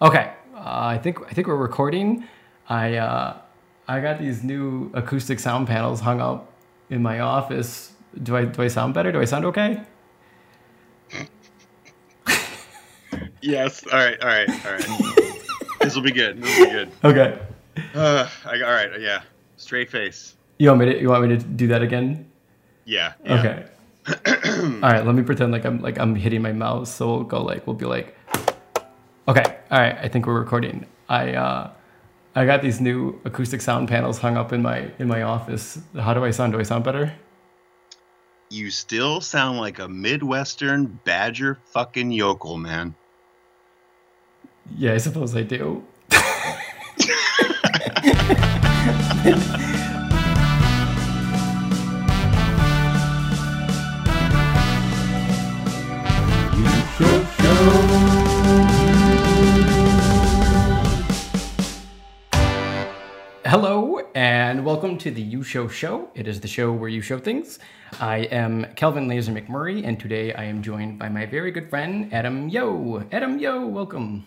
Okay, uh, I think I think we're recording. I uh, I got these new acoustic sound panels hung up in my office. Do I do I sound better? Do I sound okay? Yes. All right. All right. All right. this will be good. This will be good. Okay. Uh, I, all right. Yeah. Straight face. You want me to you want me to do that again? Yeah. yeah. Okay. all right. Let me pretend like I'm like I'm hitting my mouse. So we'll go like we'll be like. Okay. All right. I think we're recording. I uh, I got these new acoustic sound panels hung up in my in my office. How do I sound? Do I sound better? You still sound like a Midwestern badger fucking yokel, man. Yeah, I suppose I do. and welcome to the You Show Show. It is the show where you show things. I am Calvin Lazer McMurray, and today I am joined by my very good friend Adam Yoe. Adam Yoe, welcome.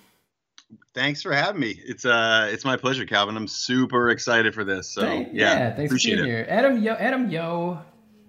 Thanks for having me. It's uh, it's my pleasure, Calvin. I'm super excited for this. So Thank- yeah, thanks appreciate for being it. here. Adam Yoe, Adam Yoe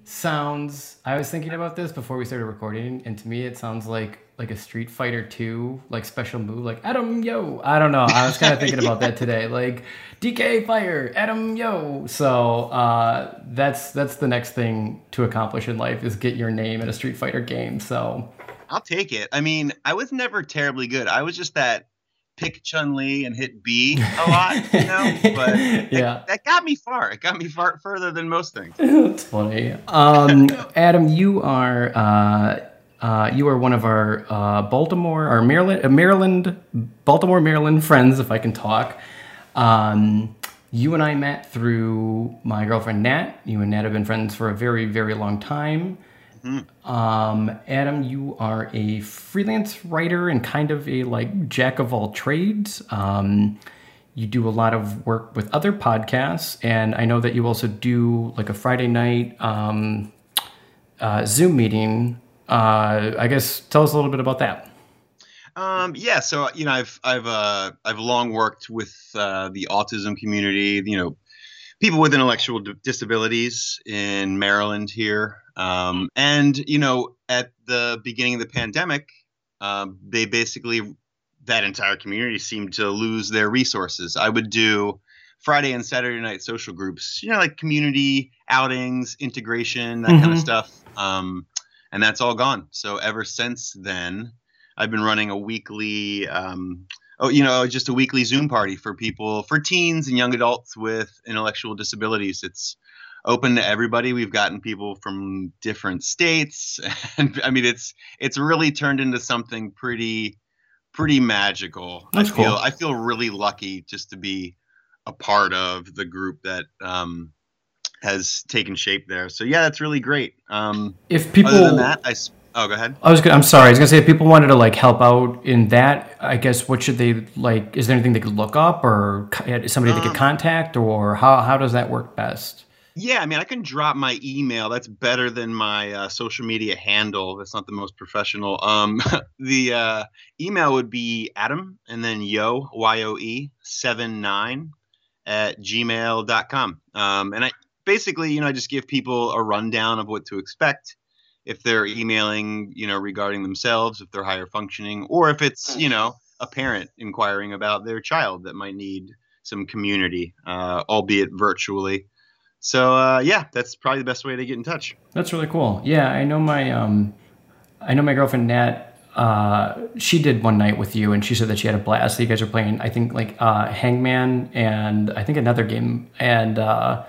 sounds. I was thinking about this before we started recording, and to me, it sounds like like a Street Fighter Two like special move, like Adam Yoe. I don't know. I was kind of thinking about that today, like DK Fire, Adam Yoe. So uh, that's that's the next thing to accomplish in life is get your name in a Street Fighter game. So I'll take it. I mean, I was never terribly good. I was just that pick Chun Li and hit B a lot, you know. But that, yeah. that got me far. It got me far further than most things. That's funny. Um, Adam, you are uh, uh, you are one of our uh, Baltimore or Maryland, uh, Maryland, Baltimore, Maryland friends, if I can talk. Um, you and I met through my girlfriend Nat. You and Nat have been friends for a very, very long time. Um, Adam, you are a freelance writer and kind of a like jack of all trades. Um, you do a lot of work with other podcasts, and I know that you also do like a Friday night um, uh, Zoom meeting. Uh, I guess tell us a little bit about that. Um, yeah, so you know, I've I've uh, I've long worked with uh, the autism community. You know, people with intellectual d- disabilities in Maryland here, um, and you know, at the beginning of the pandemic, um, they basically that entire community seemed to lose their resources. I would do Friday and Saturday night social groups, you know, like community outings, integration, that kind Mhm. of stuff. Um, and that's all gone. So ever since then, I've been running a weekly, um, oh, you know, just a weekly Zoom party for people, for teens and young adults with intellectual disabilities. It's open to everybody. We've gotten people from different states, and I mean, it's it's really turned into something pretty pretty magical. That's I feel cool. I feel really lucky just to be a part of the group that um, has taken shape there. So yeah, that's really great. Um, If people, other than that, I oh go ahead. I was gonna, I'm sorry, I was gonna say if people wanted to like help out in that, I guess what should they like? Is there anything they could look up or co- somebody they could Um, contact, or how how does that work best? Yeah, I mean, I can drop my email. That's better than my uh, social media handle. That's not the most professional. Um, the uh, email would be Adam and then yo y o e seven nine at gmail.com. Um, and I basically, you know, I just give people a rundown of what to expect if they're emailing, you know, regarding themselves, if they're higher functioning, or if it's, you know, a parent inquiring about their child that might need some community, uh, albeit virtually. So uh, yeah, that's probably the best way to get in touch. That's really cool. Yeah, I know my um, I know my girlfriend Nat. Uh, she did one night with you, and she said that she had a blast. You guys were playing, I think, like uh, Hangman and I think another game. And uh,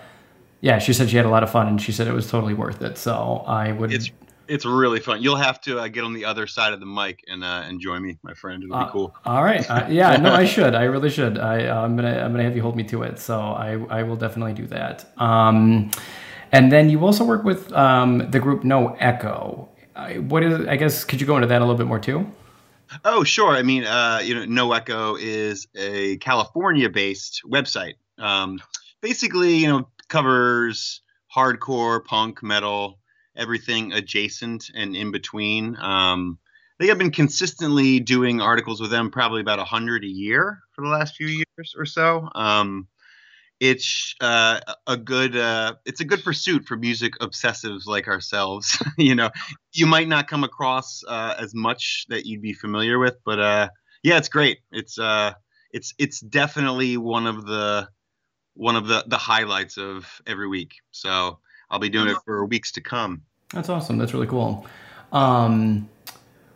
yeah, she said she had a lot of fun, and she said it was totally worth it. So I would. It's it's really fun. You'll have to uh, get on the other side of the mic and uh, and join me, my friend. It'll be Uh, cool. All right. Uh, yeah. No, I should. I really should. I, I'm gonna. I'm gonna have you hold me to it. So I. I will definitely do that. Um, and then you also work with um, the group No Echo. I, what is? I guess could you go into that a little bit more too? Oh, sure. I mean, uh, you know, No Echo is a California-based website. Um, basically, you know, covers hardcore, punk, metal, everything adjacent and in between. Um, think I've been consistently doing articles with them, probably about a hundred a year for the last few years or so. Um, it's uh, a good uh, it's a good pursuit for music obsessives like ourselves. you know, you might not come across uh, as much that you'd be familiar with, but uh, yeah, it's great. It's uh, it's it's definitely one of the one of the the highlights of every week. So I'll be doing it for weeks to come. That's awesome. That's really cool. Um,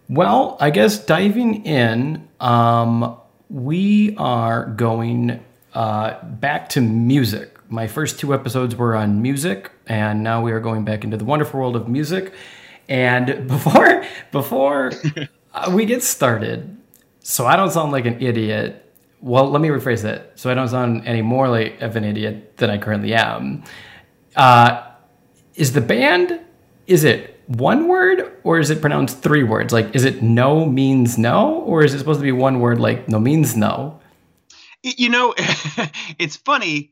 well, I guess diving in, um, we are going uh, back to music. My first two episodes were on music, and now we are going back into the wonderful world of music. And before before uh, we get started, so I don't sound like an idiot. Well, let me rephrase that. So I don't sound any more like of an idiot than I currently am. Uh, is the band? Is it one word or is it pronounced three words? Like, is it no means no, or is it supposed to be one word like no means no? You know, it's funny.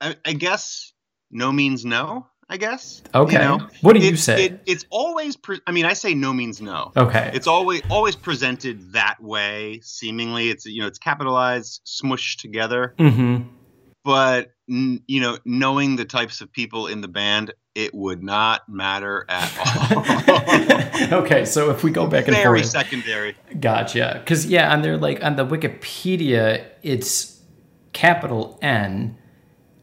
I, I, guess no means no. I guess. Okay. You know, what do you say? It, it's always. Pre- I mean, I say no means no. Okay. It's always always presented that way. Seemingly, it's you know it's capitalized, smushed together. Mm-hmm. But you know, knowing the types of people in the band, it would not matter at all. okay, so if we go back and very forth, secondary. Gotcha. Because yeah, on their like on the Wikipedia, it's capital N,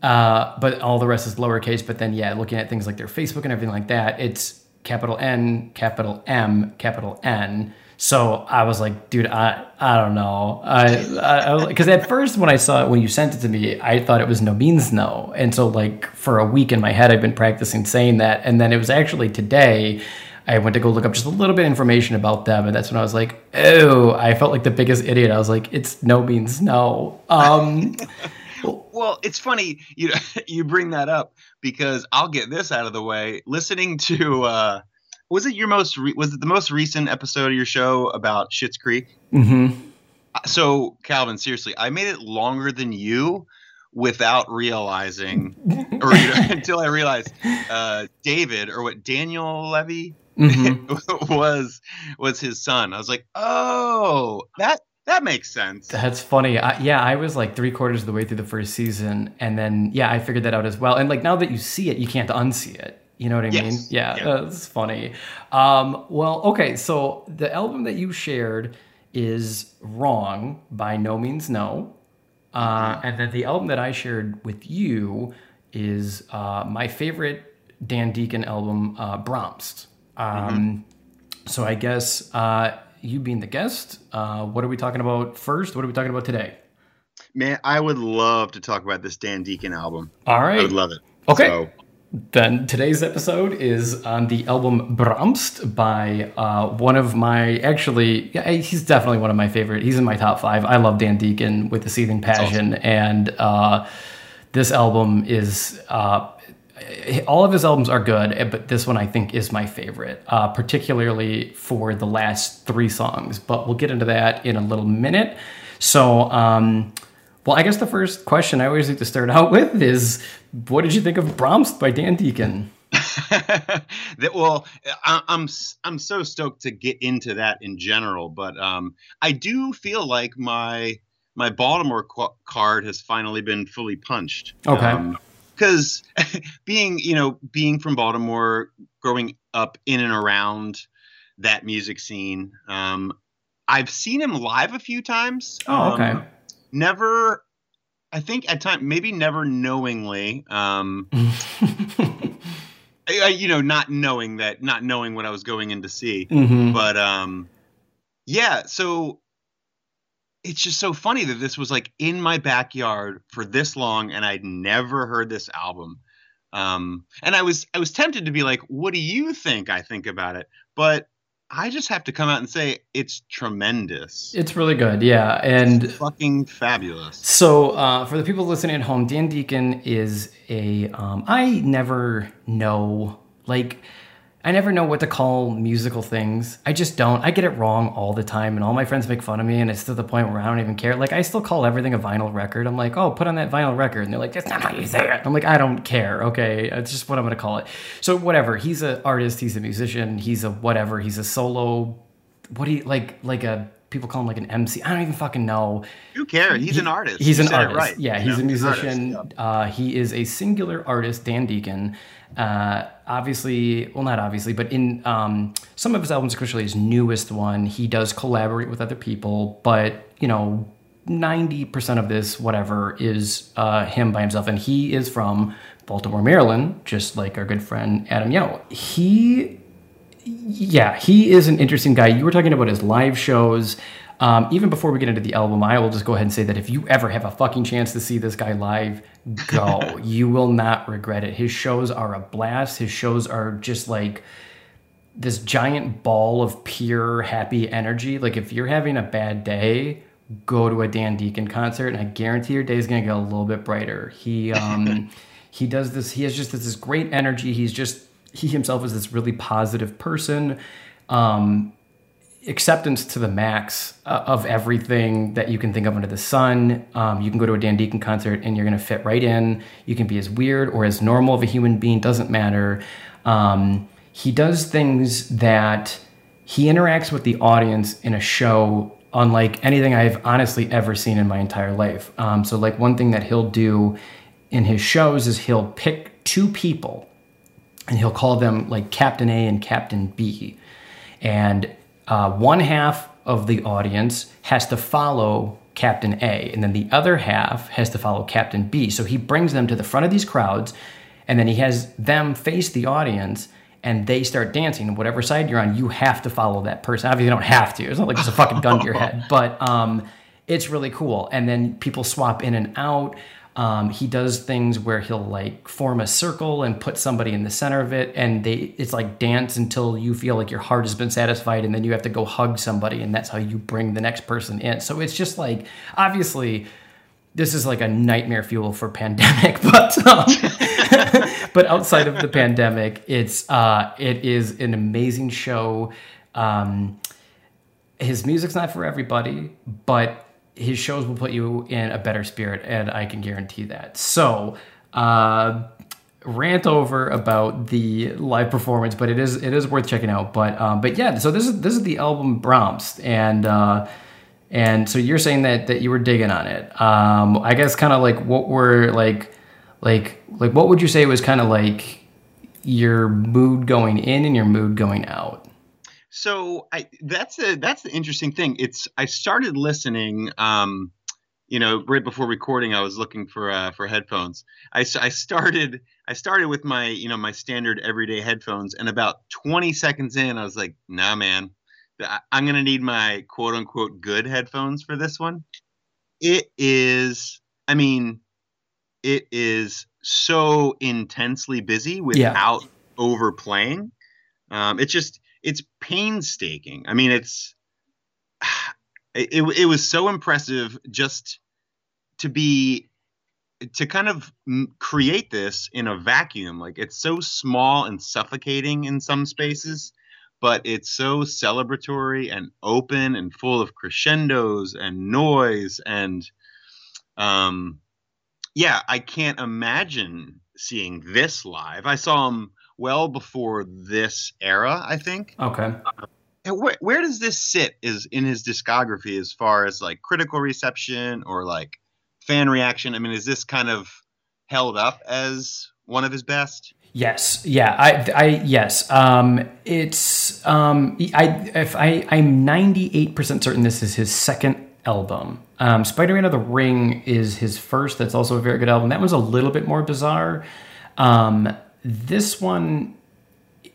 uh, but all the rest is lowercase. But then yeah, looking at things like their Facebook and everything like that, it's capital N, capital M, capital N. So I was like, dude, I I don't know. I because at first when I saw it when you sent it to me, I thought it was no means no, and so like for a week in my head, I've been practicing saying that, and then it was actually today. I went to go look up just a little bit of information about them, and that's when I was like, "Oh!" I felt like the biggest idiot. I was like, "It's no means no." Um, well, it's funny you you bring that up because I'll get this out of the way. Listening to uh, was it your most re- was it the most recent episode of your show about Schitt's Creek? Mm-hmm. So Calvin, seriously, I made it longer than you without realizing, or you know, until I realized uh, David or what Daniel Levy mm-hmm. was was his son. I was like, oh, that that makes sense. That's funny. I, yeah, I was like three quarters of the way through the first season, and then yeah, I figured that out as well. And like now that you see it, you can't unsee it. You know what I yes. mean? Yeah, yeah, that's funny. Um, well, okay, so the album that you shared is Wrong by No Means No. Uh, and then the album that I shared with you is uh, my favorite Dan Deacon album, uh, Bromst. Um, mm-hmm. So I guess uh, you being the guest, uh, what are we talking about first? What are we talking about today? Man, I would love to talk about this Dan Deacon album. All right. I would love it. Okay. So, then today's episode is on the album Bromst by uh, one of my actually yeah, he's definitely one of my favorite. He's in my top five. I love Dan Deacon with the Seething Passion, awesome. and uh, this album is uh, all of his albums are good, but this one I think is my favorite, uh, particularly for the last three songs. But we'll get into that in a little minute. So. Um, well, I guess the first question I always like to start out with is what did you think of Bromst by Dan Deacon? that, well, I'm I'm so stoked to get into that in general, but um, I do feel like my my Baltimore qu- card has finally been fully punched. Okay. Because being you know being from Baltimore, growing up in and around that music scene, um, I've seen him live a few times. Oh, okay. Um, never I think at times maybe never knowingly um I, you know not knowing that not knowing what I was going in to see mm-hmm. but um yeah so it's just so funny that this was like in my backyard for this long and I'd never heard this album um and I was I was tempted to be like what do you think I think about it but I just have to come out and say it's tremendous. It's really good, yeah, and it's fucking fabulous. So, uh, for the people listening at home, Dan Deacon is a. Um, I never know like I never know what to call musical things. I just don't. I get it wrong all the time, and all my friends make fun of me, and it's to the point where I don't even care. Like, I still call everything a vinyl record. I'm like, oh, put on that vinyl record. And they're like, that's not how you say it. I'm like, I don't care. Okay. It's just what I'm going to call it. So, whatever. He's an artist. He's a musician. He's a whatever. He's a solo what do you like like a people call him like an MC. I don't even fucking know. Who cares? He's He- an artist. He's You an artist. right, yeah, he's know? a He's an musician. yeah. Uh, he is a singular artist, Dan Deacon. Uh, obviously, well, not obviously, but in um, some of his albums, especially his newest one, he does collaborate with other people. But you know, ninety percent of this, whatever, is uh, him by himself, and he is from Baltimore, Maryland, just like our good friend Adam Yoe. He yeah, he is an interesting guy. You were talking about his live shows. Um, even before we get into the album, I will just go ahead and say that if you ever have a fucking chance to see this guy live, go. you will not regret it. His shows are a blast. His shows are just like this giant ball of pure happy energy. Like if you're having a bad day, go to a Dan Deacon concert, and I guarantee your day is gonna get a little bit brighter. He um, he does this. He has just this, this great energy. He's just he himself is this really positive person. Um, acceptance to the max uh, of everything that you can think of under the sun. Um, you can go to a Dan Deacon concert and you're going to fit right in. You can be as weird or as normal of a human being, doesn't matter. Um, he does things that he interacts with the audience in a show unlike anything I've honestly ever seen in my entire life. Um, so, like, one thing that he'll do in his shows is he'll pick two people and he'll call them like Captain A and Captain B. And uh, one half of the audience has to follow Captain A, and then the other half has to follow Captain B. So he brings them to the front of these crowds, and then he has them face the audience, and they start dancing. And whatever side you're on, you have to follow that person. Obviously, you don't have to. It's not like there's a fucking gun to your head, but um, it's really cool. And then people swap in and out. Um, he does things where he'll like form a circle and put somebody in the center of it, and they it's like dance until you feel like your heart has been satisfied, and then you have to go hug somebody, and that's how you bring the next person in. So it's just like obviously this is like a nightmare fuel for pandemic, but um, but outside of the pandemic, it's uh, it is an amazing show. Um, his music's not for everybody, but his shows will put you in a better spirit, and I can guarantee that. So, uh, rant over about the live performance, but it is it is worth checking out. But um, but yeah, so this is this is the album Bromst, and uh, and so you're saying that that you were digging on it. Um, I guess kind of like what were like like like what would you say was kind of like your mood going in and your mood going out? So I that's the that's the interesting thing. It's I started listening. Um, you know, right before recording, I was looking for uh, for headphones. I, I started I started with my you know my standard everyday headphones, and about 20 seconds in, I was like, Nah, man, I- I'm gonna need my quote unquote good headphones for this one. It is, I mean, it is so intensely busy without overplaying. Um, it's just it's painstaking. I mean, it's it, it, was so impressive just to be to kind of create this in a vacuum. Like it's so small and suffocating in some spaces, but it's so celebratory and open and full of crescendos and noise and um yeah, I can't imagine seeing this live. I saw him well before this era, I think. Okay. And Where, where does this sit is in his discography as far as like critical reception or like fan reaction? I mean, is this kind of held up as one of his best? Yes. Yeah. I. I. Yes. Um. It's. Um. I. If I. I'm 98 percent certain this is his second album. Um. Spider-Man of the Ring is his first. That's also a very good album. That one's a little bit more bizarre. Um. This one,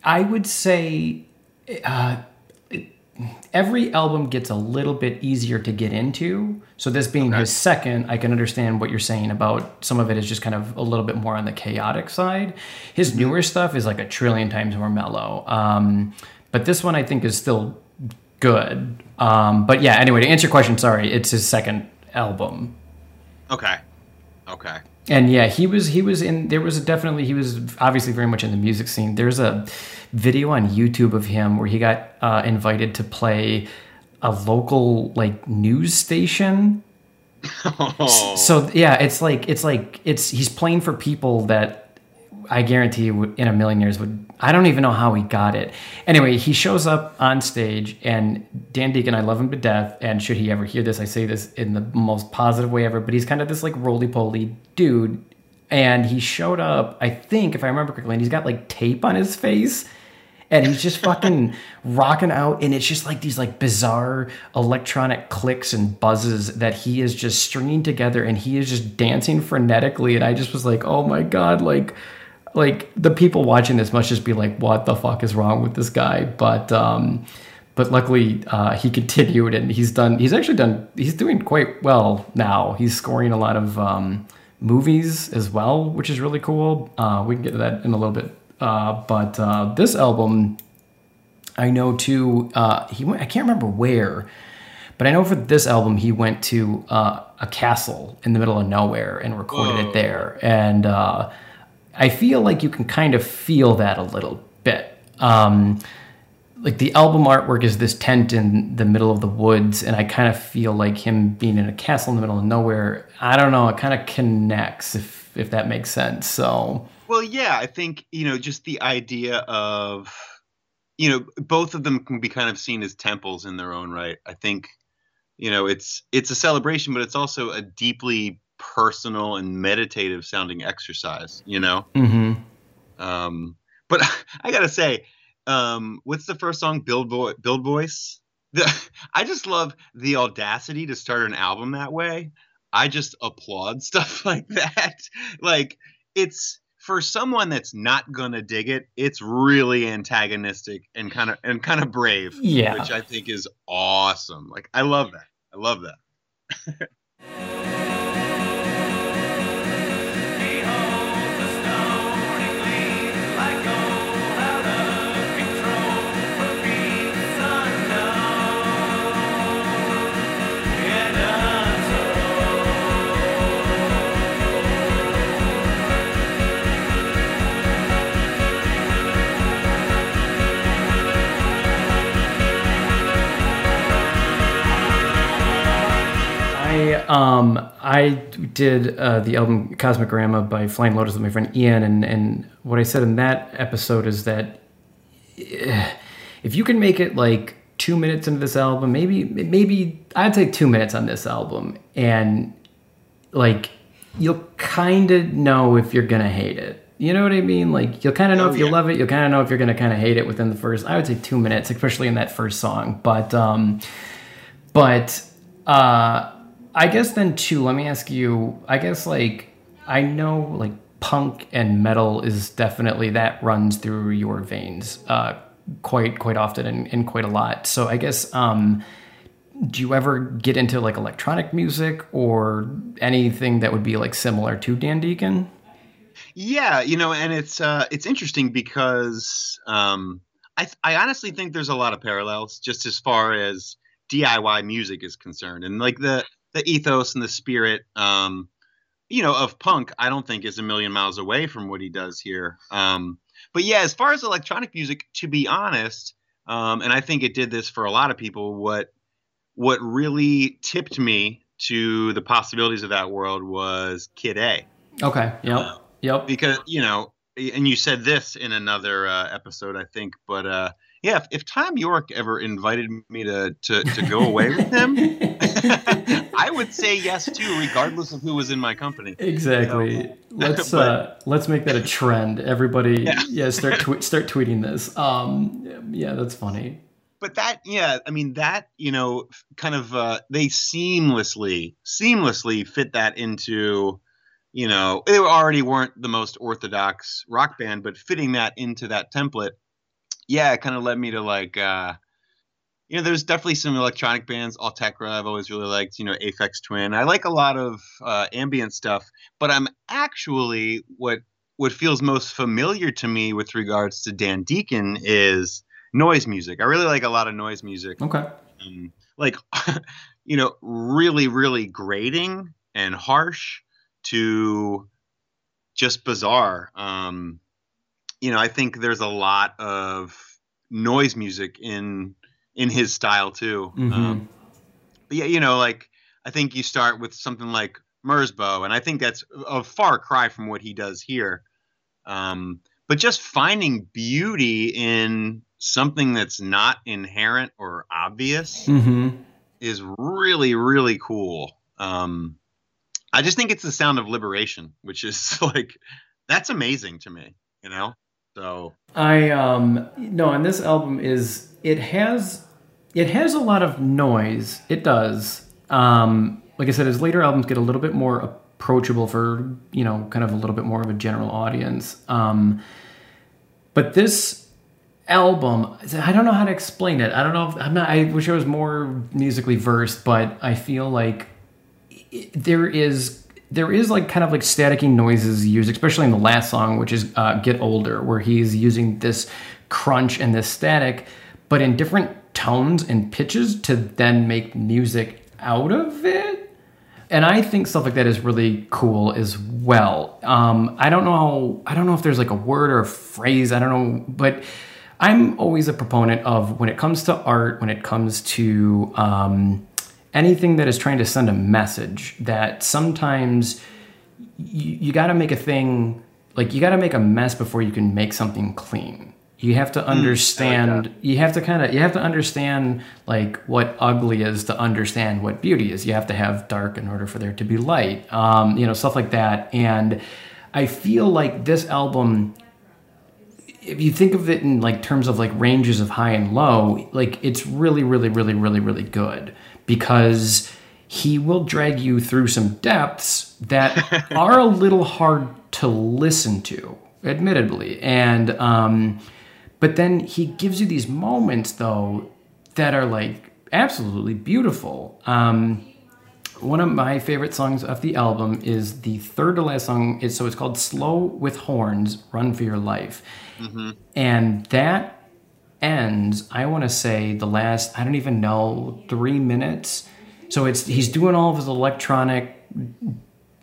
I would say, uh, every album gets a little bit easier to get into. So this being his second, I can understand what you're saying about some of it is just kind of a little bit more on the chaotic side. His newer stuff is like a trillion times more mellow. Um, but this one I think is still good. Um, but yeah, anyway, to answer your question, sorry, it's his second album. Okay. Okay. And yeah, he was he was in there was a definitely he was obviously very much in the music scene. There's a video on YouTube of him where he got uh, invited to play a local like news station. Oh, So yeah, it's like it's like it's he's playing for people that I guarantee you, in a million years, would I don't even know how he got it. Anyway, he shows up on stage, and Dan Deacon, I love him to death. And should he ever hear this, I say this in the most positive way ever. But he's kind of this like roly poly dude, and he showed up. I think, if I remember correctly, and he's got like tape on his face and he's just fucking rocking out and it's just like these like bizarre electronic clicks and buzzes that he is just stringing together and he is just dancing frenetically and i just was like oh my god like like the people watching this must just be like what the fuck is wrong with this guy but um but luckily uh, he continued and he's done he's actually done he's doing quite well now he's scoring a lot of um, movies as well which is really cool uh, we can get to that in a little bit uh, but uh, this album, I know too. Uh, he went. I can't remember where, but I know for this album he went to uh, a castle in the middle of nowhere and recorded Whoa. it there. And uh, I feel like you can kind of feel that a little bit. Um, like the album artwork is this tent in the middle of the woods, and I kind of feel like him being in a castle in the middle of nowhere. I don't know. It kind of connects if if that makes sense. So well, yeah, I think you know just the idea of you know both of them can be kind of seen as temples in their own right. I think you know it's it's a celebration, but it's also a deeply personal and meditative sounding exercise. You know. Mm-hmm. Um, but I gotta say, um, what's the first song? Build Vo- Build Voice. The, I just love the audacity to start an album that way. I just applaud stuff like that. like it's for someone that's not gonna dig it, it's really antagonistic and kind of and kind of brave. Yeah, which I think is awesome. Like I love that. I love that. um, I did uh, the album Cosmogramma by Flying Lotus with my friend Ian, and, and what I said in that episode is that eh, if you can make it like two minutes into this album, maybe maybe I'd say two minutes on this album, and like you'll kind of know if you're gonna hate it. You know what I mean? Like you'll kind of know oh, if you yeah. love it. You'll kind of know if you're gonna kind of hate it within the first. I would say two minutes, especially in that first song. But um, but uh I guess then too, let me ask you, I guess like I know like punk and metal is definitely that runs through your veins uh, quite quite often and, and, quite a lot. So I guess um, do you ever get into like electronic music or anything that would be like similar to Dan Deacon? Yeah, you know, and it's uh, it's interesting because um, I I honestly think there's a lot of parallels just as far as DIY music is concerned, and like the the ethos and the spirit um, you know of punk i don't think is a million miles away from what he does here. Um, but yeah as far as electronic music to be honest um, and i think it did this for a lot of people what what really tipped me to the possibilities of that world was kid a. Okay yep uh, yep. because you know and you said this in another uh, episode i think but uh, yeah, if, if Thom Yorke ever invited me to to, to go away with him, I would say yes too, regardless of who was in my company. Exactly. Let's but, uh, let's make that a trend. Everybody, yeah, yeah start tw- start tweeting this. Um, yeah, that's funny. But that, yeah, I mean that, you know, kind of uh, they seamlessly seamlessly fit that into you know, they already weren't the most orthodox rock band, but fitting that into that template yeah, it kind of led me to like, uh, you know, there's definitely some electronic bands. Autechre, I've always really liked. You know, Aphex Twin. I like a lot of uh, ambient stuff, but I'm actually what what feels most familiar to me with regards to Dan Deacon is noise music. I really like a lot of noise music. Okay. Um, like, you know, really, really grating and harsh to just bizarre. Um, you know, I think there's a lot of noise music in in his style too. Mm-hmm. Um, but yeah, you know, like I think you start with something like Merzbow, and I think that's a far cry from what he does here. Um, but just finding beauty in something that's not inherent or obvious Mm-hmm. is really really cool. Um, I just think it's the sound of liberation, which is like that's amazing to me. You know, so I um no, and this album is it has it has a lot of noise. It does. Um, like I said, his later albums get a little bit more approachable for you know kind of a little bit more of a general audience. Um, but this album, I don't know how to explain it. I don't know. If, I'm not. I wish I was more musically versed, but I feel like it- there is there is like kind of like staticky noises used, especially in the last song, which is uh, "Get Older," where he's using this crunch and this static, but in different tones and pitches to then make music out of it. And I think stuff like that is really cool as well. Um, I don't know. I don't know if there's like a word or a phrase. I don't know, but I'm always a proponent of when it comes to art, when it comes to um, anything that is trying to send a message. That sometimes you, you got to make a thing like you got to make a mess before you can make something clean. You have to understand. you have to kind of. You have to understand like what ugly is to understand what beauty is. You have to have dark in order for there to be light. Um, you know stuff like that. And I feel like this album if you think of it in like terms of like ranges of high and low, like it's really, really, really, really, really good because he will drag you through some depths that are a little hard to listen to, admittedly. And um, but then he gives you these moments though that are like absolutely beautiful. Um, one of my favorite songs of the album is the third to last song. Is so it's called "Slow with Horns." Run for your life, and that ends. I want to say the last. I don't even know three minutes. So it's he's doing all of his electronic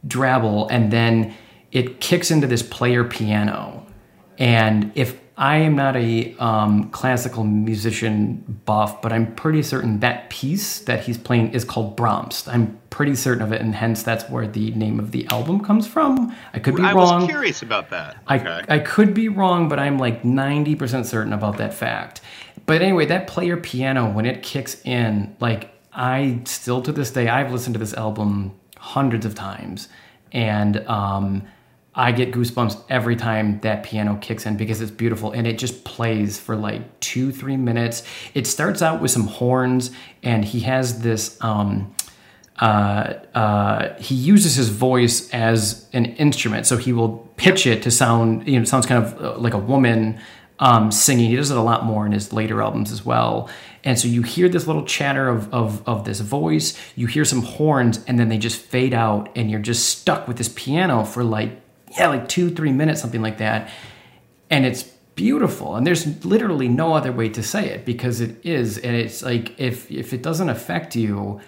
drabble, and then it kicks into this player piano. And if I am not a um, classical musician buff, but I'm pretty certain that piece that he's playing is called Bromst. I'm pretty certain of it, and hence that's where the name of the album comes from. I could be I wrong. I was curious about that. I, I could be wrong, but I'm like 90% certain about that fact. But anyway, that player piano, when it kicks in, like I still to this day, I've listened to this album hundreds of times. And um, I get goosebumps every time that piano kicks in because it's beautiful and it just plays for like two, three minutes. It starts out with some horns and he has this. Um, uh, uh, he uses his voice as an instrument, so he will pitch it to sound, you know, sounds kind of uh, like a woman um, singing. He does it a lot more in his later albums as well. And so you hear this little chatter of, of, of this voice, you hear some horns, and then they just fade out, and you're just stuck with this piano for like, yeah, like two, three minutes, something like that. And it's beautiful. And there's literally no other way to say it because it is. And it's like, if, if it doesn't affect you,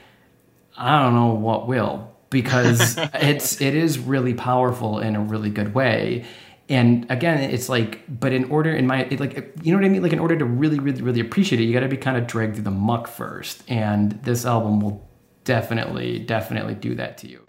I don't know what will because it's it is really powerful in a really good way. And again, it's like, but in order, in my, it like, you know what I mean? Like, in order to really, really, really appreciate it, you got to be kind of dragged through the muck first. And this album will definitely, definitely do that to you.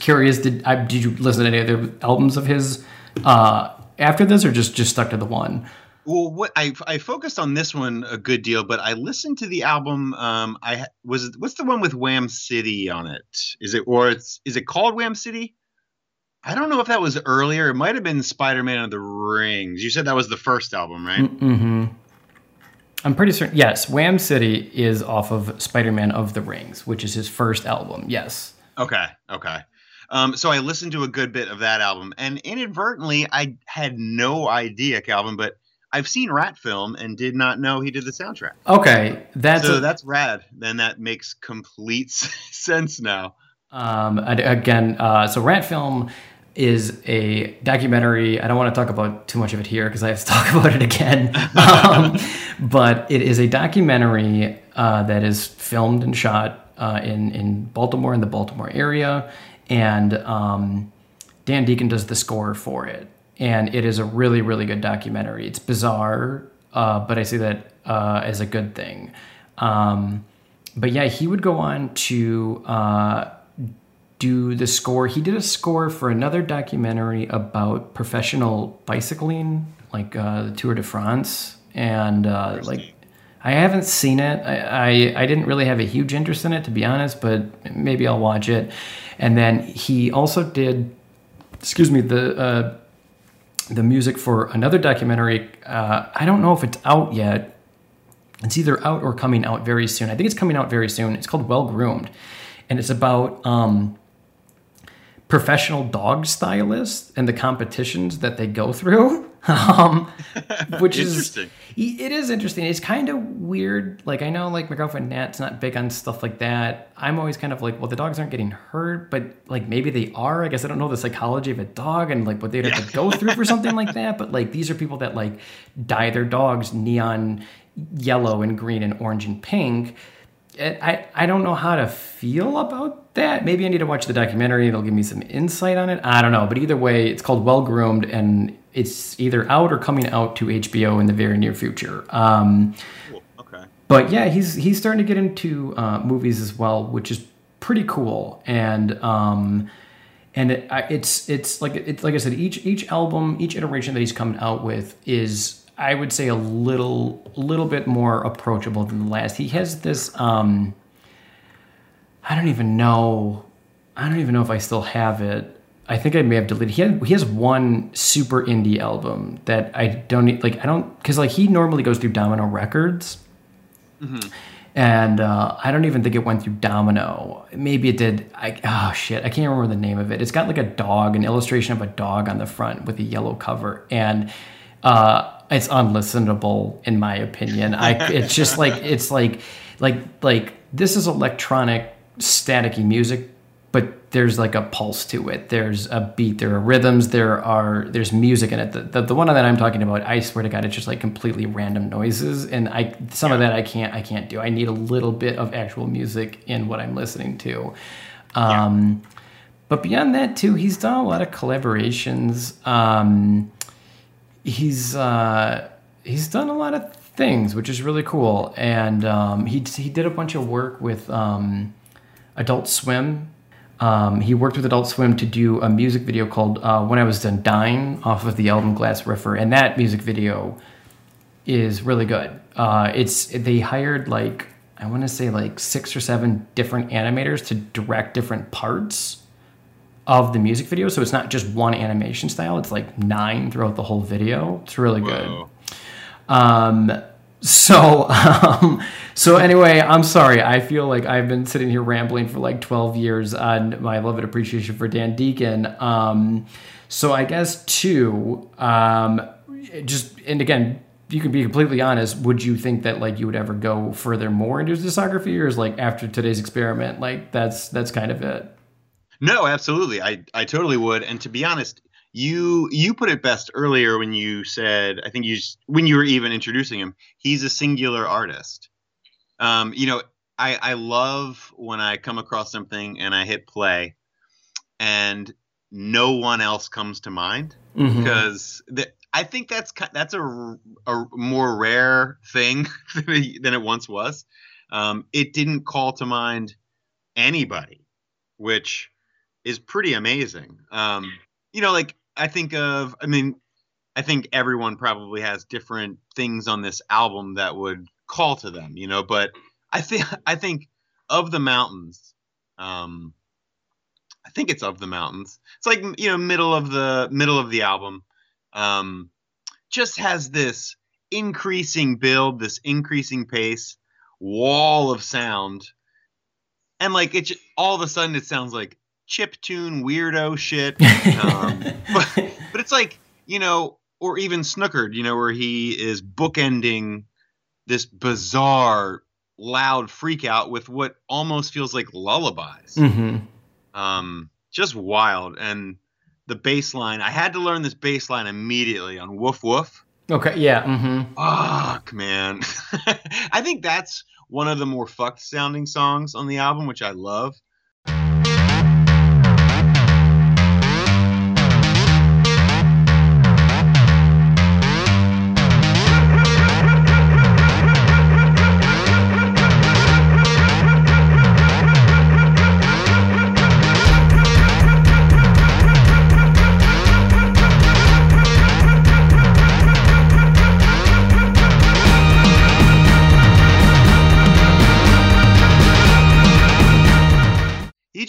Just curious, did I, did you listen to any other albums of his uh, after this, or just just stuck to the one? Well, what I I focused on this one a good deal, but I listened to the album. Um, I was what's the one with Wham City on it? Is it or it's is it called Wham City? I don't know if that was earlier. It might have been Spider Man of the Rings. You said that was the first album, right? Mm-hmm. I'm pretty certain. Yes, Wham City is off of Spider-Man of the Rings, which is his first album. Yes. Okay, okay. Um, so I listened to a good bit of that album, and inadvertently, I had no idea, Calvin, but I've seen Rat Film and did not know he did the soundtrack. Okay, that's so a- that's rad. Then that makes complete sense now. Um, again, uh, so Rat Film, is a documentary. I don't want to talk about too much of it here because I have to talk about it again. um, but it is a documentary uh, that is filmed and shot uh, in in Baltimore in the Baltimore area, and um, Dan Deacon does the score for it. And it is a really really good documentary. It's bizarre, uh, but I see that uh, as a good thing. Um, but yeah, he would go on to uh, do the score. He did a score for another documentary about professional bicycling, like uh, the Tour de France, and uh, like I haven't seen it. I, I, I didn't really have a huge interest in it to be honest, but maybe I'll watch it. And then he also did, excuse me, the uh, the music for another documentary. Uh, I don't know if it's out yet. It's either out or coming out very soon. I think it's coming out very soon. It's called Well Groomed, and it's about um, professional dog stylists and the competitions that they go through. Um, which is it is interesting. It's kind of weird. Like I know, like my girlfriend Nat's not big on stuff like that. I'm always kind of like, well, the dogs aren't getting hurt, but like maybe they are. I guess I don't know the psychology of a dog and like what they'd have to go through for something like that. But like these are people that like dye their dogs neon yellow and green and orange and pink I, I don't know how to feel about that. Maybe I need to watch the documentary. It'll give me some insight on it. I don't know. But either way, it's called Well Groomed and it's either out or coming out to HBO in the very near future. Um, cool. Okay. But yeah, he's he's starting to get into uh, movies as well, which is pretty cool. And um, and it, it's it's like it's like I said, each each album, each iteration that he's coming out with is I would say a little little bit more approachable than the last. He has this um I don't even know I don't even know if I still have it. I think I may have deleted. He, had, he has one super indie album that I don't like. I don't because like he normally goes through Domino Records, mm-hmm. and uh, I don't even think it went through Domino. Maybe it did. I oh shit, I can't remember the name of it. It's got like a dog, an illustration of a dog on the front with a yellow cover, and uh, it's unlistenable in my opinion. I it's just like it's like like like this is electronic staticky music, but there's like a pulse to it. There's a beat, there are rhythms, there are there's music in it. The, the, the one that I'm talking about, I swear to God, it's just like completely random noises, and I some yeah. of that I can't I can't do. I need a little bit of actual music in what I'm listening to. Um, yeah. But beyond that, too, he's done a lot of collaborations. Um, he's uh, he's done a lot of things, which is really cool. And um, he he did a bunch of work with um, Adult Swim. Um, he worked with Adult Swim to do a music video called uh, "When I Was Done Dying" off of the album Gliss Riffer, and that music video is really good. Uh, it's they hired like I want to say like six or seven different animators to direct different parts of the music video. So it's not just one animation style, it's like nine throughout the whole video. It's really Whoa. good. Um, so, um, so anyway, I'm sorry. I feel like I've been sitting here rambling for like 12 years on my love and appreciation for Dan Deacon. Um, so I guess two, um, just, and again, you can be completely honest. Would you think that like you would ever go further more into discography, or is like after today's experiment, like that's that's kind of it? No, absolutely. I I totally would. And to be honest, you you put it best earlier when you said I think you when you were even introducing him, he's a singular artist. Um, you know, I I love when I come across something and I hit play, and no one else comes to mind mm-hmm. because the, I think that's that's a, a more rare thing than it once was. Um, it didn't call to mind anybody, which is pretty amazing. Um, you know, like I think of, I mean, I think everyone probably has different things on this album that would call to them, you know, but I think I think of the mountains. Um, I think it's of the mountains. It's like you know, middle of the middle of the album. Um, just has this increasing build, this increasing pace, wall of sound, and like it. All of a sudden, it sounds like chip tune weirdo shit. Um, but, but it's like, you know, or even Snookered, you know, where he is bookending this bizarre, loud freak out with what almost feels like lullabies. Mm-hmm. Um, just wild. And the bass line. I had to learn this bass line immediately on Woof Woof. Okay, yeah. Mm-hmm. Fuck, man. I think that's one of the more fucked sounding songs on the album, which I love.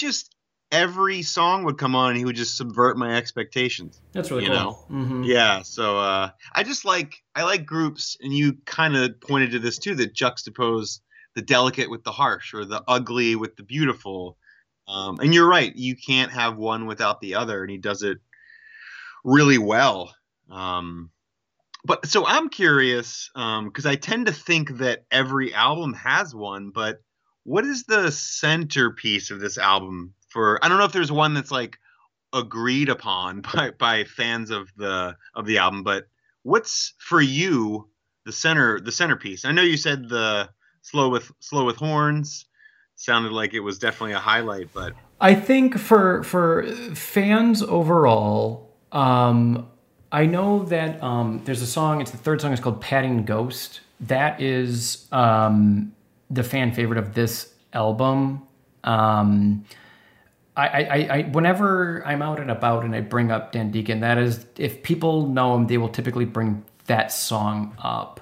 Just every song would come on and he would just subvert my expectations. That's really You cool. know. Mhm. Yeah, so uh, I just like I like groups, and you kind of pointed to this too that juxtapose the delicate with the harsh, or the ugly with the beautiful. Um, and you're right, you can't have one without the other, and he does it really well. Um, but so I'm curious because I tend to think that every album has one, but what is the centerpiece of this album? For I don't know if there's one that's like agreed upon by by fans of the of the album but what's for you the center the centerpiece i know you said the slow with slow with horns sounded like it was definitely a highlight but I think for for fans overall, um, I know that um, there's a song. It's the third song. It's called "Paddling Ghost." That is um, the fan favorite of this album. Um, I, I, I, whenever I'm out and about and I bring up Dan Deacon, that is, if people know him, they will typically bring that song up.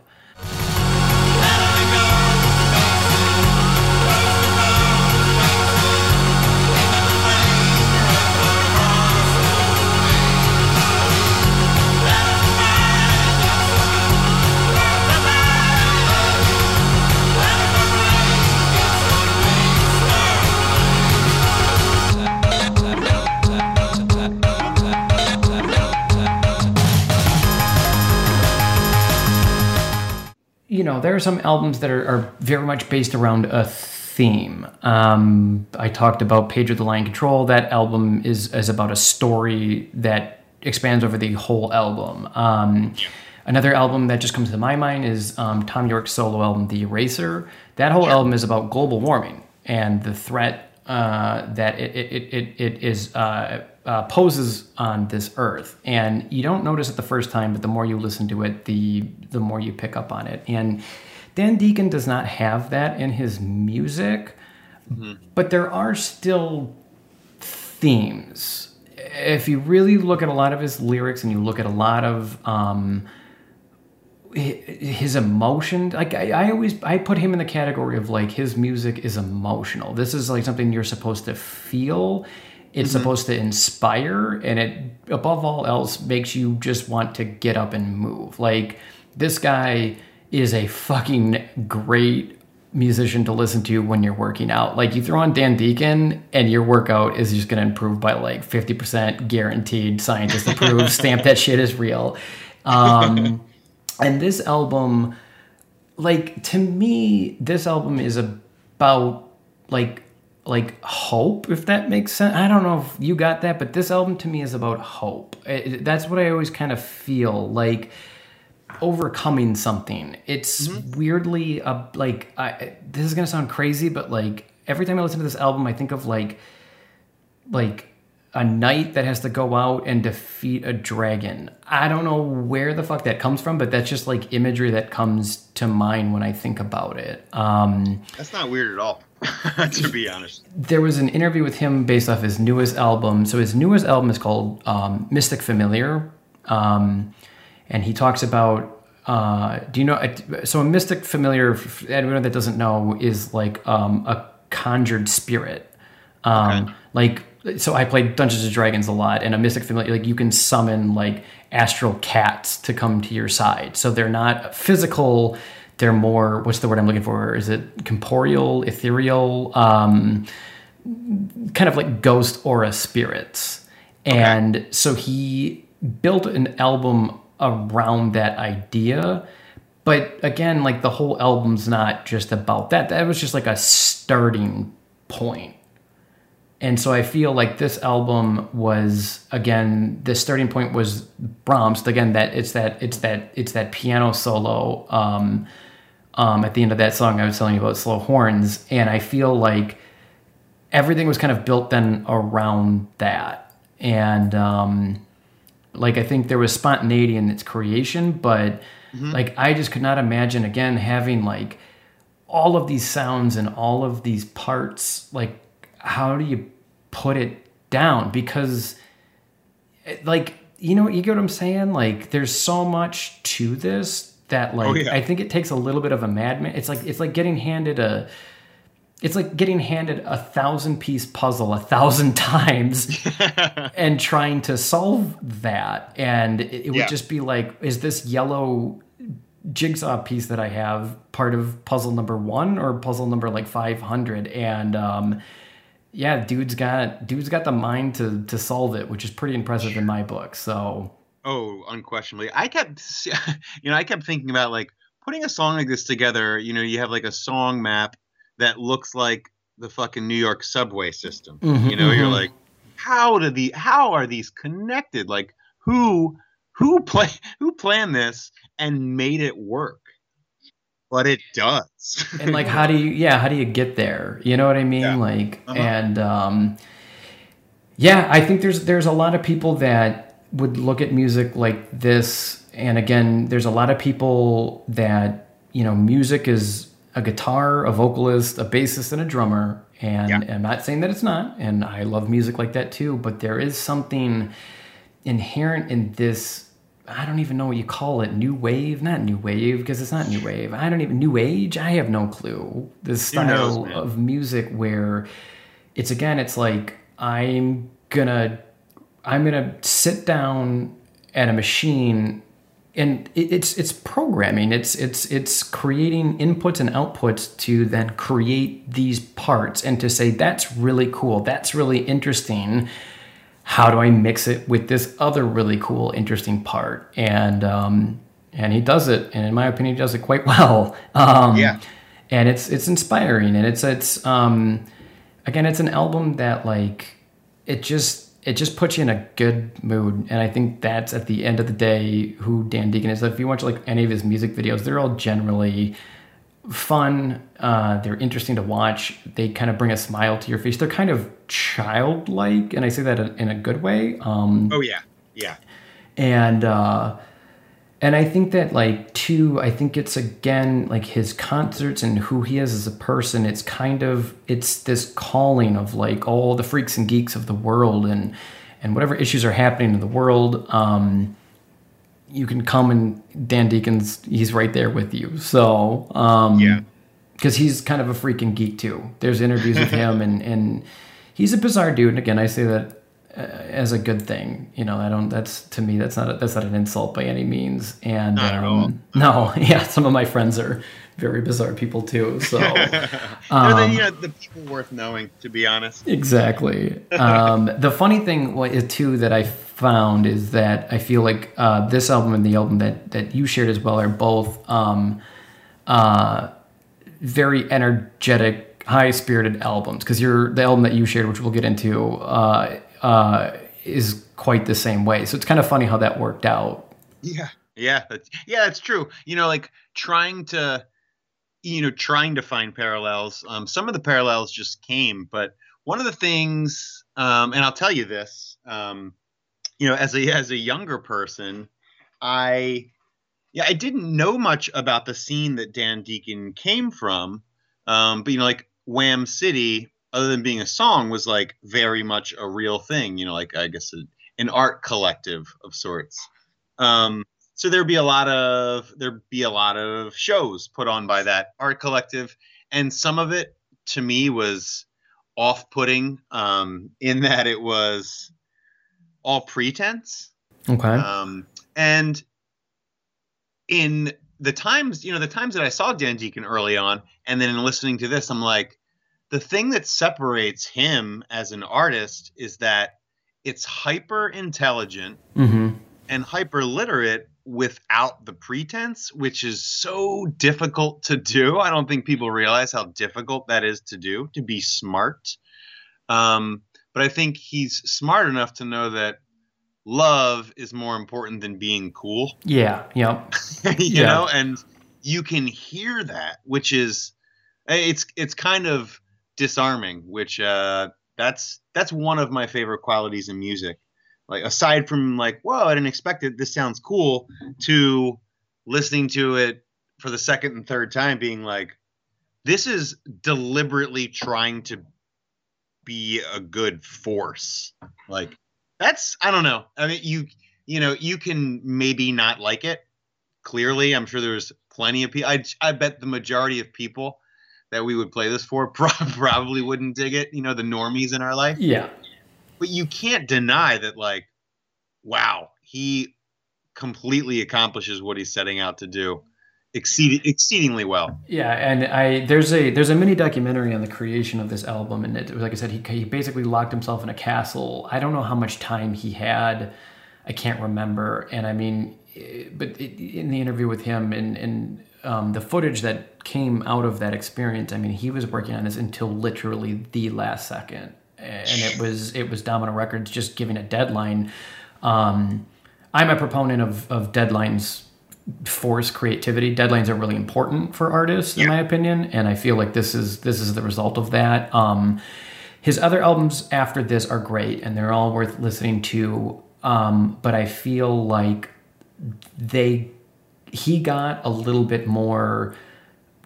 Know, there are some albums that are, are very much based around a theme. Um, I talked about Page of the Lion Control. That album is, is about a story that expands over the whole album. Um, another album that just comes to my mind is um, Thom Yorke's solo album, The Eraser. That whole album is about global warming and the threat uh, that it, it, it, it is uh, uh, poses on this earth. And you don't notice it the first time, but the more you listen to it, the the more you pick up on it. And Dan Deacon does not have that in his music, but there are still themes. If you really look at a lot of his lyrics and you look at a lot of um, his emotion like I, I always i put him in the category of like his music is emotional this is like something you're supposed to feel it's supposed to inspire and it above all else makes you just want to get up and move. Like this guy is a fucking great musician to listen to when you're working out. Like you throw on dan deacon and your workout is just going to improve by like 50% guaranteed scientist approved stamp that shit is real. Um and this album like to me this album is about like like hope if that makes sense. I don't know if you got that but this album to me is about hope. It- that's what i always kind of feel like overcoming something. It's weirdly uh, like I, this is gonna sound crazy but like every time i listen to this album i think of like like a knight that has to go out and defeat a dragon. I don't know where the fuck that comes from, but that's just like imagery that comes to mind when I think about it. Um, that's not weird at all to be honest there was an interview with him based off his newest album. So his newest album is called um, Mystic Familiar, um, and he talks about. Uh, do you know? So a mystic familiar, for anyone that doesn't know, is like um, a conjured spirit. Um, Okay. Like, so I played Dungeons and Dragons a lot, and a mystic familiar, like you can summon like astral cats to come to your side. So they're not physical; they're more. What's the word I'm looking for? Is it corporeal, ethereal? Um, kind of like ghost aura spirits. And so he built an album around that idea. But again, like the whole album's not just about that. That was just like a starting point. and so I feel like this album was again the starting point was Bromst. Again, that it's that it's that it's that piano solo um, um, at the end of that song I was telling you about slow horns, and I feel like everything was kind of built then around that, and um, like I think there was spontaneity in its creation, but mm-hmm. like I just could not imagine again having like all of these sounds and all of these parts like how do you put it down? Because like you know you get what i'm saying? Like there's so much to this that like oh, yeah. i think it takes a little bit of a madman it's like it's like getting handed a it's like getting handed a thousand piece puzzle a thousand times and trying to solve that and it, it would yeah. just be like is this yellow jigsaw piece that i have part of puzzle number one or puzzle number like 500 and um yeah, dude's got dude's got the mind to to solve it, which is pretty impressive in my book. So oh, unquestionably, I kept you know I kept thinking about like putting a song like this together. You know, you have like a song map that looks like the fucking New York subway system. Mm-hmm, you know, mm-hmm. you're like, how do the how are these connected? Like who who play who planned this and made it work? but it does. and like, how do you, yeah, how do you get there? You know what I mean? Yeah. Like, uh-huh. and, um, yeah, I think there's, there's a lot of people that would look at music like this. And again, there's a lot of people that, you know, music is a guitar, a vocalist, a bassist, and a drummer. And yeah. I'm not saying that it's not. And I love music like that too. But there is something inherent in this I don't even know what you call it. New wave, not new wave, because it's not new wave. I don't even new age. I have no clue. This style knows, of music where it's again, it's like I'm gonna, I'm gonna sit down at a machine, and it's it's programming. It's it's it's creating inputs and outputs to then create these parts and to say that's really cool. That's really interesting how do I mix it with this other really cool, interesting part? And um, and he does it, and in my opinion, he does it quite well. Um, yeah, and it's it's inspiring, and it's it's um, again, it's an album that like it just it just puts you in a good mood, and I think that's at the end of the day who Dan Deacon is. If you watch like any of his music videos, they're all generally fun. Uh, they're interesting to watch. They kind of bring a smile to your face. They're kind of childlike, and I say that in a good way. Um, oh yeah, yeah. And uh, and I think that like too. I think it's again like his concerts and who he is as a person. It's kind of it's this calling of like all the freaks and geeks of the world and and whatever issues are happening in the world. Um, you can come and Dan Deacon's he's right there with you. So um, yeah, because he's kind of a freaking geek too. There's interviews with him and and he's a bizarre dude. And again, I say that as a good thing. You know, I don't. That's to me, that's not a, that's not an insult by any means. And um, no, yeah, some of my friends are very bizarre people too. So um, the, you know, the people worth knowing, to be honest. Exactly. um, the funny thing too that I found is that I feel like uh, this album and the album that that you shared as well are both um, uh, very energetic, high spirited albums. Because you're the album that you shared, which we'll get into, uh, uh, is quite the same way. So it's kind of funny how that worked out. Yeah, yeah, that's, yeah, that's true. You know, like trying to, you know, trying to find parallels. Um, some of the parallels just came, but one of the things, um, and I'll tell you this. Um, you know, as a as a younger person, I yeah, I didn't know much about the scene that Dan Deacon came from. Um, but you know, like Wham City, other than being a song, was like very much a real thing. You know, like I guess a, an art collective of sorts. Um, so there'd be a lot of there'd be a lot of shows put on by that art collective, and some of it to me was off-putting um, in that it was all pretense. Okay. Um, and in the times, you know, the times that I saw Dan Deacon early on, and then in listening to this, I'm like, the thing that separates him as an artist is that it's hyper intelligent mm-hmm. and hyper literate without the pretense, which is so difficult to do. I don't think people realize how difficult that is to do to be smart. Um, but I think he's smart enough to know that love is more important than being cool. Yeah. Yep. you Yeah. know, and you can hear that, which is it's it's kind of disarming. Which uh, that's that's one of my favorite qualities in music. Like aside from like, whoa, I didn't expect it. This sounds cool. To listening to it for the second and third time, being like, this is deliberately trying to be a good force. Like that's I don't know. I mean, you you know you can maybe not like it. Clearly, I'm sure there's plenty of people. I I bet the majority of people that we would play this for probably wouldn't dig it. You know, the normies in our life. Yeah. But you can't deny that, like, wow, he completely accomplishes what he's setting out to do, exceed exceedingly well. Yeah, and I there's a there's a mini documentary on the creation of this album, and it like I said, he he basically locked himself in a castle. I don't know how much time he had, I can't remember, and I mean, eh, but it, in the interview with him and and um, the footage that came out of that experience, I mean, he was working on this until literally the last second, and it was it was Domino Records just giving a deadline. Um, I'm a proponent of of deadlines force creativity. Deadlines are really important for artists, in Yeah. my opinion, and I feel like this is this is the result of that. Um, his other albums after this are great, and they're all worth listening to. Um, but I feel like they he got a little bit more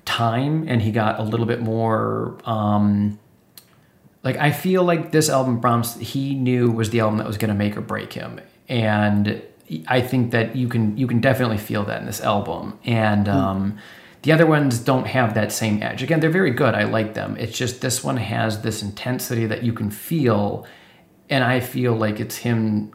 time, and he got a little bit more. Um, like I feel like this album, Bromst, he knew was the album that was going to make or break him, and I think that you can you can definitely feel that in this album. And um, the other ones don't have that same edge. Again, they're very good. I like them. It's just this one has this intensity that you can feel, and I feel like it's him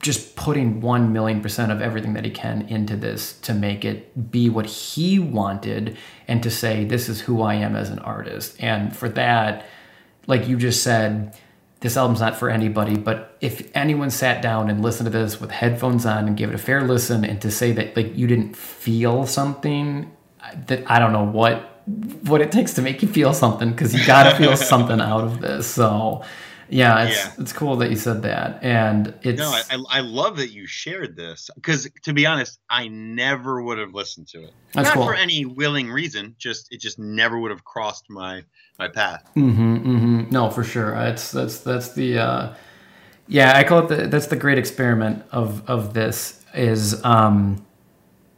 just putting one million percent of everything that he can into this to make it be what he wanted and to say this is who I am as an artist. And for that, like you just said, this album's not for anybody, but if anyone sat down and listened to this with headphones on and gave it a fair listen and to say that like you didn't feel something that I don't know what what it takes to make you feel something because you got to feel something out of this. So yeah, it's Yeah. it's cool that you said that. And it's No, I, I, love that you shared this because, to be honest, I never would have listened to it. That's Not cool. for any willing reason, just it just never would have crossed my my path. Mm-hmm, mm-hmm. No, for sure. It's that's that's the uh, yeah. I call it the that's the great experiment of of this is um,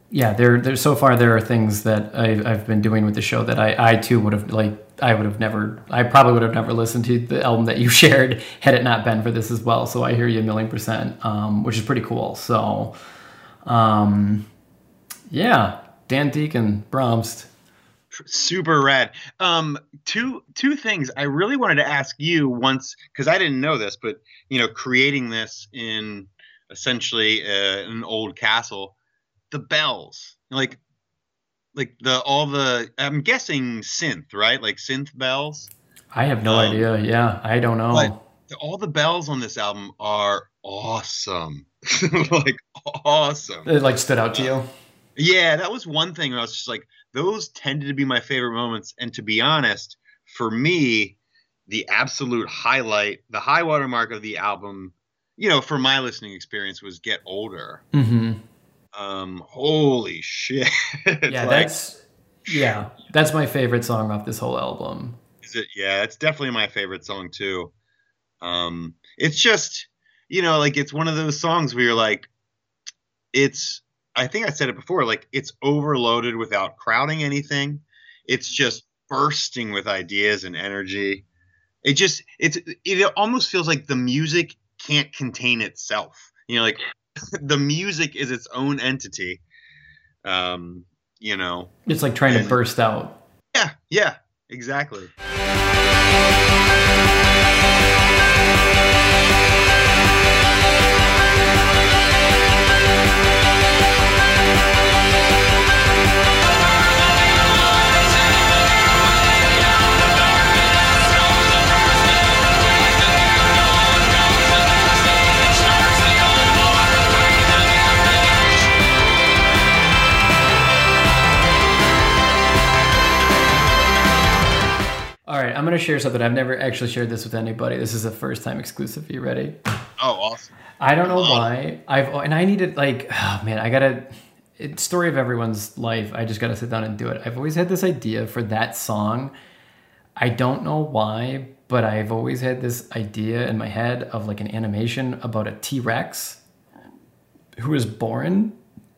yeah. There there so far there are things that I've I've been doing with the show that I I too would have like I would have never I probably would have never listened to the album that you shared had it not been for this as well. So I hear you a million percent, um, which is pretty cool. So um, yeah, Dan Deacon Bromst. Super rad. Um, two two things I really wanted to ask you once because I didn't know this, but you know, creating this in essentially uh, an old castle, the bells like like the all the I'm guessing synth right like synth bells. I have no Um, idea. Yeah, I don't know. but- all the bells on this album are awesome like awesome It like stood out to you. yeah that was one thing where i was just like those tended to be my favorite moments and to be honest for me the absolute highlight the high water mark of the album you know for my listening experience was get older Mm-hmm. Um holy shit Yeah, like- that's yeah, that's my favorite song off this whole album. Is it? Yeah, it's definitely my favorite song too. Um, it's just, you know, like it's one of those songs where you're like, it's. I think I said it before. Like it's overloaded without crowding anything. It's just bursting with ideas and energy. It just, it's, it almost feels like the music can't contain itself. You know, like the music is its own entity. Um, you know. It's like trying to burst out. Yeah. Yeah. Exactly. I'm going to share something. I've never actually shared this with anybody. This is a first time exclusive. You ready? Oh, awesome. I don't know why. I've and I needed like oh man, I gotta. It's story of everyone's life. I just gotta sit down and do it. I've always had this idea for that song. I don't know why, but I've always had this idea in my head of like an animation about a T Rex who was born,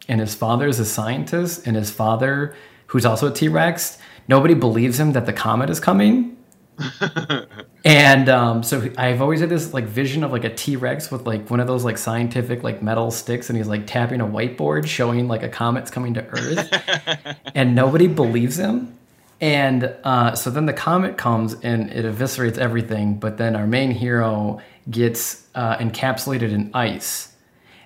and his father is a scientist, and his father, who's also a T Rex, nobody believes him that the comet is coming. and um, so I've always had this like vision of like a T Rex with like one of those like scientific like metal sticks, and he's like tapping a whiteboard showing like a comet's coming to Earth, and nobody believes him. And uh, so then the comet comes and it eviscerates everything, but then our main hero gets uh, encapsulated in ice,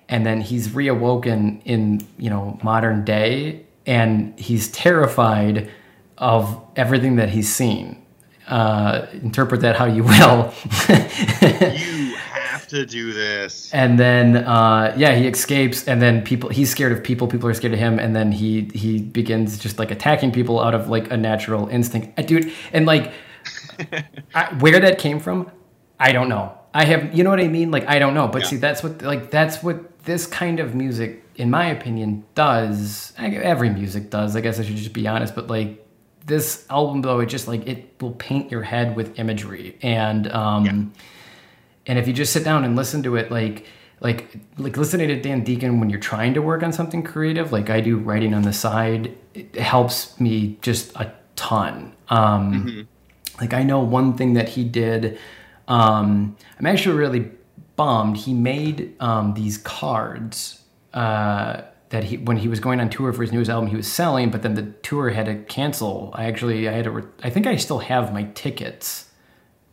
and then he's reawoken in you know modern day, and he's terrified of everything that he's seen. Uh, interpret that how you will. you have to do this. And then, uh, yeah, he escapes, and then people. He's scared of people. People are scared of him, and then he he begins just like attacking people out of like a natural instinct, uh, dude. And like, I, where that came from, I don't know. I have, you know what I mean? Like, I don't know. But yeah. see, that's what like that's what this kind of music, in my opinion, does. Every music does. I guess I should just be honest. But like, this album though it just like it will paint your head with imagery and um yeah. and if you just sit down and listen to it like like like listening to Dan Deacon when you're trying to work on something creative like I do writing on the side it helps me just a ton um mm-hmm. like I know one thing that he did um I'm actually really bummed he made um these cards uh that he when he was going on tour for his newest album he was selling but then the tour had to cancel. I actually i had to i think i still have my tickets.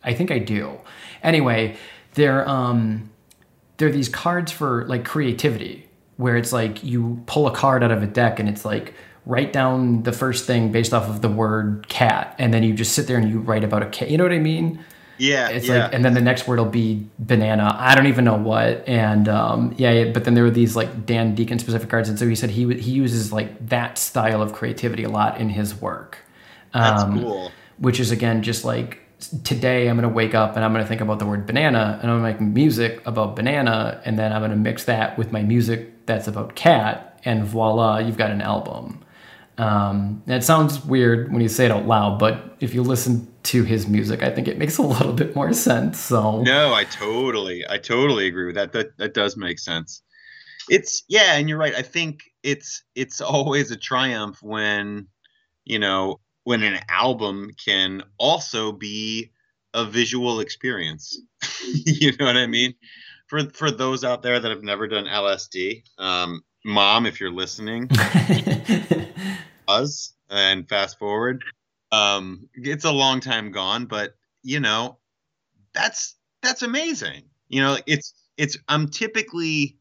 I think i do. Anyway they're um they're these cards for like creativity where it's like you pull a card out of a deck and it's like write down the first thing based off of the word cat and then you just sit there and you write about a cat you know what i mean yeah, it's yeah. like, and then the next word will be banana. I don't even know what. And um, yeah, but then there were these like Dan Deacon specific cards, and so he said he he uses like that style of creativity a lot in his work. Um, That's cool. Which is again just like today I'm gonna wake up and I'm gonna think about the word banana, and I'm gonna make music about banana, and then I'm gonna mix that with my music that's about cat, and voila, you've got an album. Um, it sounds weird when you say it out loud, but if you listen to his music, I think it makes a little bit more sense. So no, I totally, I totally agree with that. That that does make sense. It's yeah, and you're right. I think it's it's always a triumph when you know when an album can also be a visual experience. you know what I mean? For for those out there that have never done LSD, um, mom, if you're listening. was and fast forward. Um, it's a long time gone, but you know, that's that's amazing. You know, it's it's I'm typically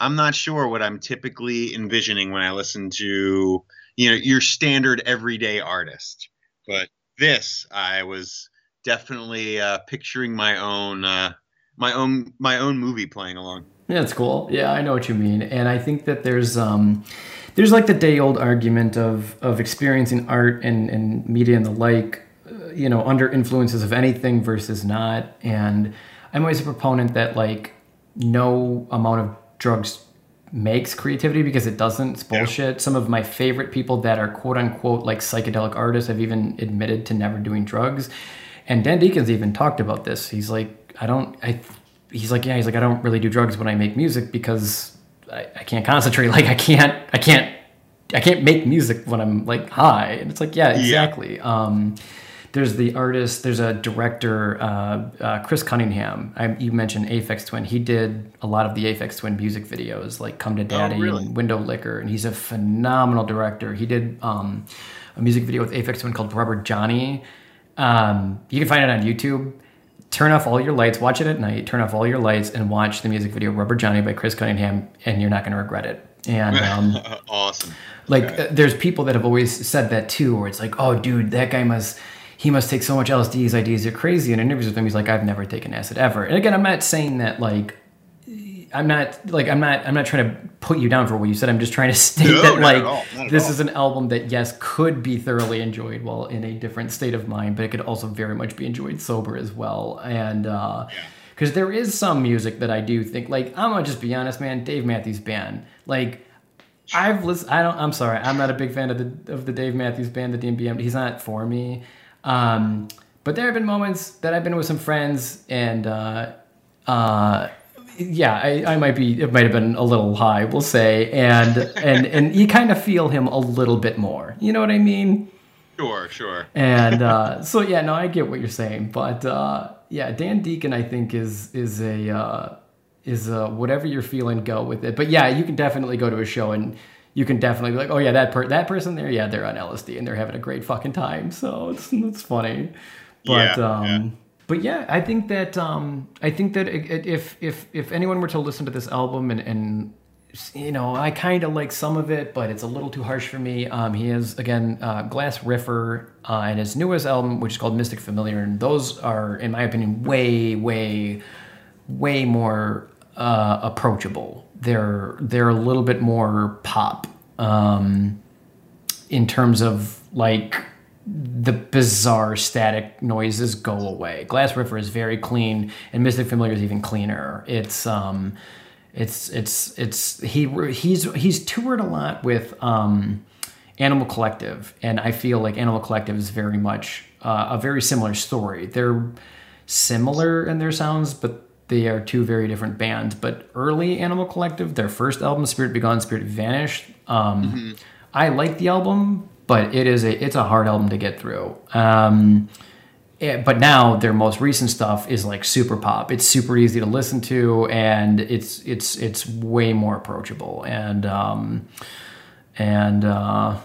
I'm not sure what I'm typically envisioning when I listen to you know your standard everyday artist, but this I was definitely uh, picturing my own uh, my own my own movie playing along. Yeah, it's cool. Yeah, I know what you mean, and I think that there's um, there's like the day old argument of of experiencing art and, and media and the like, uh, you know, under influences of anything versus not. And I'm always a proponent that like no amount of drugs makes creativity because it doesn't. It's bullshit. Yeah. Some of my favorite people that are quote unquote like psychedelic artists have even admitted to never doing drugs. And Dan Deacon's even talked about this. He's like, I don't, I, he's like, yeah, he's like, I don't really do drugs when I make music because I, I can't concentrate. Like I can't, I can't, I can't make music when I'm like high. And it's like, yeah, exactly. Yeah. Um, there's the artist, there's a director, uh, uh, Chris Cunningham. I, you mentioned Aphex Twin. He did a lot of the Aphex Twin music videos, like "Come to oh, Daddy" oh, really? and "Window Licker," and he's a phenomenal director. He did um, a music video with Aphex Twin called "Rubber Johnny." Um, you can find it on YouTube turn off all your lights, watch it at night, turn off all your lights, and watch the music video "Rubber Johnny" by Chris Cunningham, and you're not going to regret it. And um, awesome. Like, uh, there's people that have always said that too, where it's like, oh, dude, that guy must. He must take so much LSD. His ideas are crazy. In interviews with him, he's like, "I've never taken acid ever." And again, I'm not saying that like I'm not like I'm not I'm not trying to put you down for what you said. I'm just trying to state No, that not at all, like this is an album that yes could be thoroughly enjoyed while in a different state of mind, but it could also very much be enjoyed sober as well. And uh because there is some music that I do think like I'm gonna just be honest, man. Dave Matthews Band, like I've listened. I don't. I'm sorry. I'm not a big fan of the of the Dave Matthews Band, the DMBM. He's not for me. Um, but there have been moments that I've been with some friends, and uh, uh, yeah, I, I might be. It might have been a little high, we'll say, and and and you kind of feel him a little bit more. You know what I mean? Sure, sure. And uh, so yeah, no, I get what you're saying, but uh, yeah, Dan Deacon, I think is is a uh, is a whatever you're feeling, go with it. But yeah, you can definitely go to a show and you can definitely be like, oh yeah, that per- that person there, yeah, they're on LSD and they're having a great fucking time. So it's it's funny, but Yeah, um, yeah. But yeah, I think that um, I think that if if if anyone were to listen to this album and and you know, I kind of like some of it, but it's a little too harsh for me. Um, he has again uh, Gliss Riffer uh, and his newest album, which is called Mystic Familiar, and those are, in my opinion, way, way, way more uh, approachable. They're they're a little bit more pop um, in terms of like the bizarre static noises go away. Gliss Riffer is very clean, and Mystic Familiar is even cleaner. It's um, it's it's it's he he's he's toured a lot with um, Animal Collective, and I feel like Animal Collective is very much uh, a very similar story. They're similar in their sounds, but they are two very different bands. But early Animal Collective, their first album, Spirit Begone, Spirit Vanished, um, I like the album, but it is a it's a hard album to get through. Um, eh, but now their most recent stuff is like super pop. It's super easy to listen to, and it's it's it's way more approachable. And um, and uh,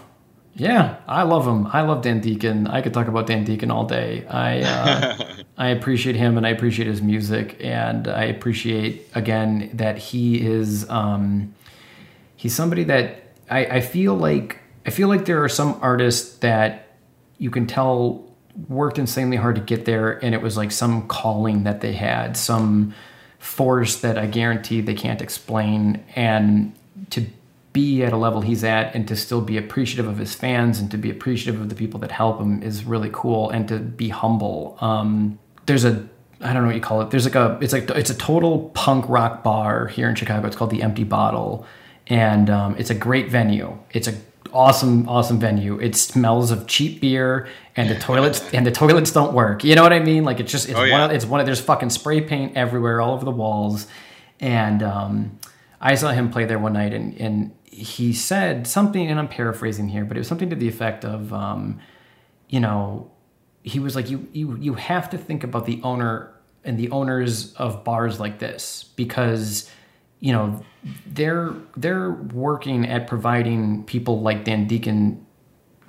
yeah, I love him. I love Dan Deacon. I could talk about Dan Deacon all day. I uh, I appreciate him, and I appreciate his music, and I appreciate again that he is um, he's somebody that I, I feel like I feel like there are some artists that you can tell worked insanely hard to get there, and it was like some calling that they had, some force that I guarantee they can't explain, and to be at a level he's at and to still be appreciative of his fans and to be appreciative of the people that help him is really cool and to be humble. Um, there's a i don't know what you call it. There's like a it's like it's a total punk rock bar here in chicago. It's called the empty bottle. And um, it's a great venue. It's a awesome awesome venue. It smells of cheap beer and the toilets and the toilets don't work. You know what i mean? Like it's just it's Oh, one yeah. of it's one of there's fucking spray paint everywhere all over the walls. And um, I saw him play there one night, and, and he said something, and I'm paraphrasing here, but it was something to the effect of, um, you know, he was like, you you you have to think about the owner and the owners of bars like this because you know they're they're working at providing people like Dan Deacon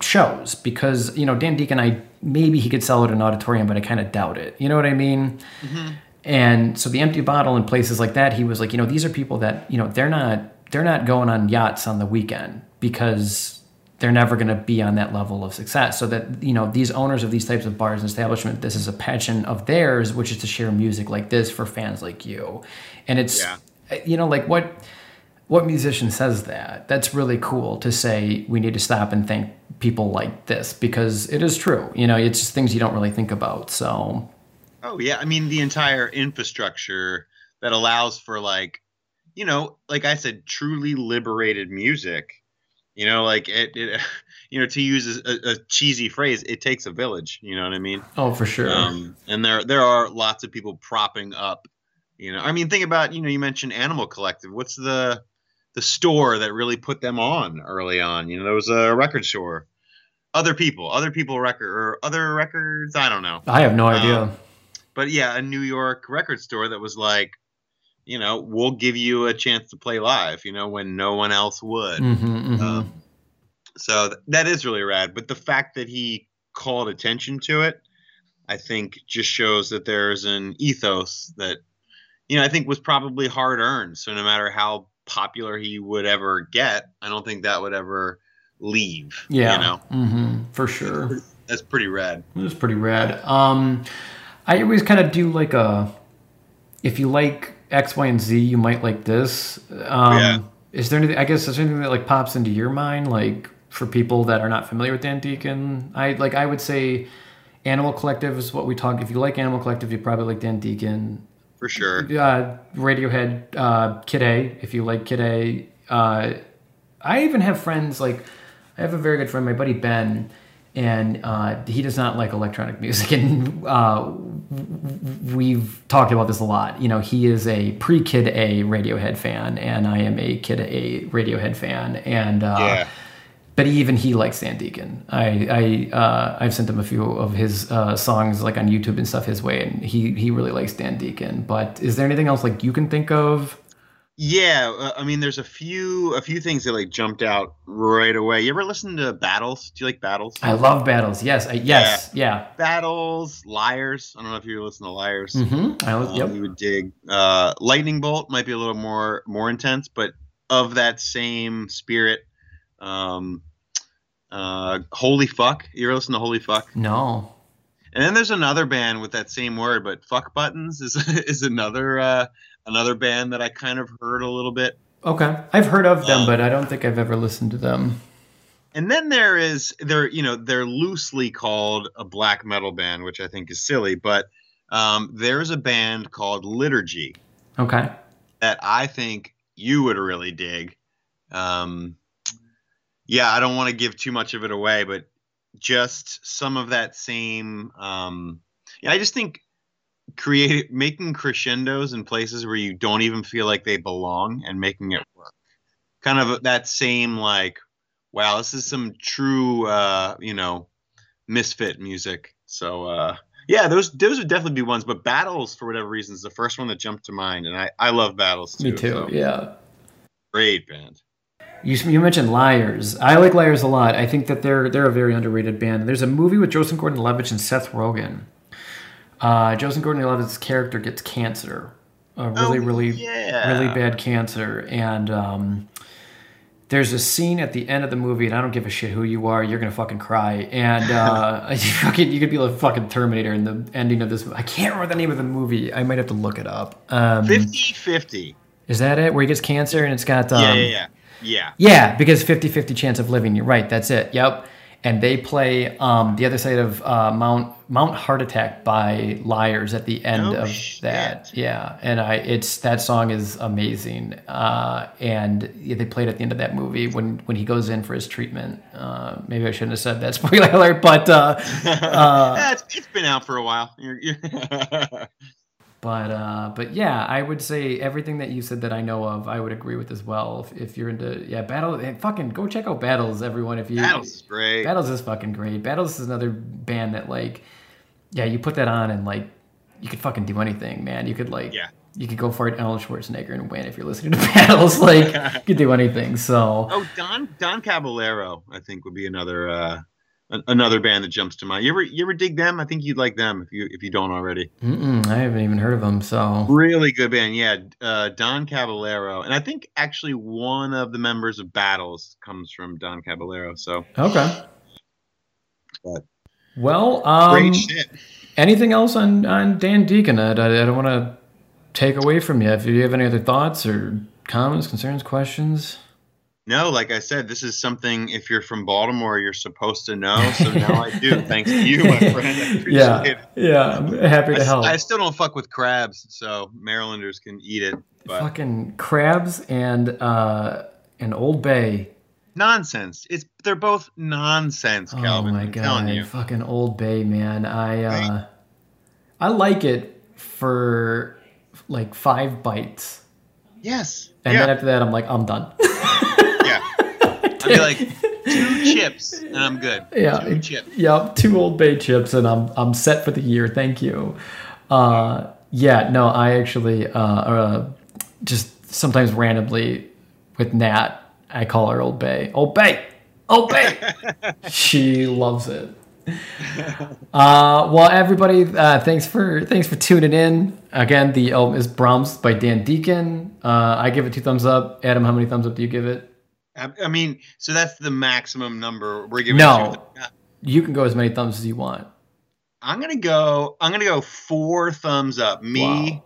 shows because you know Dan Deacon I maybe he could sell it in an auditorium but I kind of doubt it. You know what I mean? Mm-hmm. And so the empty bottle and places like that he was like you know these are people that you know they're not they're not going on yachts on the weekend because they're never going to be on that level of success. So that you know these owners of these types of bars and establishment this is a passion of theirs which is to share music like this for fans like you. And it's Yeah. You know like what what musician says that that's really cool to say we need to stop and thank people like this because it is true you know it's just things you don't really think about so Oh yeah, I mean the entire infrastructure that allows for like, you know, like I said, truly liberated music. You know, like it, it you know, to use a, a cheesy phrase, it takes a village. You know what I mean? oh for sure Um, and there there are lots of people propping up. You know, I mean, think about you know, you mentioned Animal Collective. What's the the store that really put them on early on? You know, there was a record store. Other people, other people record or other records. I don't know i have no idea um, but yeah, a New York record store that was like, you know, we'll give you a chance to play live, you know, when no one else would. hmm hmm Um, so th- that is really rad. But the fact that he called attention to it, I think, just shows that there's an ethos that, you know, I think was probably hard earned. So no matter how popular he would ever get, I don't think that would ever leave. yeah You know, hmm for sure that's pretty rad. It was pretty rad. Um, I always kind of do like a, if you like X, Y, and Z, you might like this. Um, Yeah. Is there anything? I guess is there anything that like pops into your mind, like for people that are not familiar with Dan Deacon? I like I would say, Animal Collective is what we talk. If you like Animal Collective, you probably like Dan Deacon. For sure. Uh, Radiohead, uh, Kid A. If you like Kid A, uh, I even have friends like I have a very good friend, my buddy Ben, and uh, he does not like electronic music, and uh, we've talked about this a lot. You know, he is a pre-Kid A Radiohead fan, and I am a Kid A Radiohead fan, and uh, Yeah. But even he likes Dan Deacon. I I uh, I've sent him a few of his uh, songs like on YouTube and stuff his way, and he he really likes Dan Deacon. But is there anything else like you can think of? Yeah, uh, I mean, there's a few a few things that like jumped out right away. You ever listen to Battles? Do you like Battles? I love battles. Yes, I, yes, yeah. Battles, Liars. I don't know if you listen to Liars. Mm-hmm. I was, Um, yep. You would dig. Uh, Lightning Bolt might be a little more more intense, but of that same spirit. Um, uh, Holy Fuck. You ever listen to Holy Fuck? No. And then there's another band with that same word, but Fuck Buttons is is another uh, another band that I kind of heard a little bit. Okay, I've heard of them, Um, but I don't think I've ever listened to them. And then there is they're you know they're loosely called a black metal band, which I think is silly, but um, there's a band called Liturgy Okay. that I think you would really dig. Um, yeah, I don't want to give too much of it away, but just some of that same. Um, yeah, I just think create making crescendos in places where you don't even feel like they belong and making it work. Kind of that same like, wow, this is some true, uh, you know, misfit music. So uh, yeah, those those would definitely be ones. But battles, for whatever reason, is the first one that jumped to mind, and I I love battles too. Me too. so Yeah. Great band. You, you mentioned Liars. I like Liars a lot. I think that they're they're a very underrated band. There's a movie with Joseph Gordon-Levitt and Seth Rogen. Uh, Joseph Gordon-Levitt's character gets cancer, a really, Oh, really, yeah. really bad cancer, and um, there's a scene at the end of the movie, and I don't give a shit who you are, you're gonna fucking cry, and uh, you fucking you could be like fucking Terminator in the ending of this. I can't remember the name of the movie. I might have to look it up. Um, 50-50. is that it? Where he gets cancer and it's got um, yeah, yeah, yeah, yeah. yeah, because 50-50 chance of living. You're right. That's it. Yep. And they play um, the other side of uh, Mount Mount Heart Attack by Liars at the end No of shit. that. Yeah, and I it's that song is amazing. Uh, and yeah, they played at the end of that movie when when he goes in for his treatment. Uh, maybe I shouldn't have said that. Spoiler alert. But uh, Yeah, it's, it's been out for a while. But uh, but yeah, I would say everything that you said that I know of, I would agree with as well. If, if you're into yeah, battle, eh, fucking go check out battles, everyone. If you Battles is great. Battles is fucking great. Battles is another band that like, yeah, you put that on and like, you could fucking do anything, man. You could like, Yeah. you could go for it Arnold Schwarzenegger and win if you're listening to battles. Like, you could do anything. So Oh, Don Don Caballero, I think would be another uh, another band that jumps to mind. You ever you ever dig them? I think you'd like them if you if you don't already. mm-mm, I haven't even heard of them. So Really good band, yeah. Uh, Don Caballero, and I think actually one of the members of Battles comes from Don Caballero. So okay. But- Well, um, great shit. anything else on on Dan Deacon? I, I don't want to take away from you. If you have any other thoughts or comments, concerns, questions. No, like I said, this is something if you're from Baltimore, you're supposed to know. So now I do. Thanks to you, my friend. I appreciate Yeah, it. yeah. I'm happy to help. I still don't fuck with crabs, so Marylanders can eat it. But Fucking crabs and uh, an Old Bay. nonsense. It's they're both nonsense, Calvin. oh my I'm god, telling you. fucking Old Bay, man. I uh, Right? I like it for like five bites, Yes. and yeah. then after that, I'm like, I'm done. I'd be like two chips and I'm good. yeah, Two chips. Yep, two Old Bay chips, and I'm I'm set for the year. Thank you. Uh, yeah, no, I actually uh, uh, just sometimes randomly with Nat, I call her Old Bay. Old Bay, Old Bay. she loves it. Uh, well, everybody, uh, thanks for thanks for tuning in. Again, the album is Bromst by Dan Deacon. Uh, I give it two thumbs up. Adam, how many thumbs up do you give it? I, I mean, so that's the maximum number we're giving. No. You can go as many thumbs as you want. I'm gonna go. I'm gonna go four thumbs up. Me, Wow.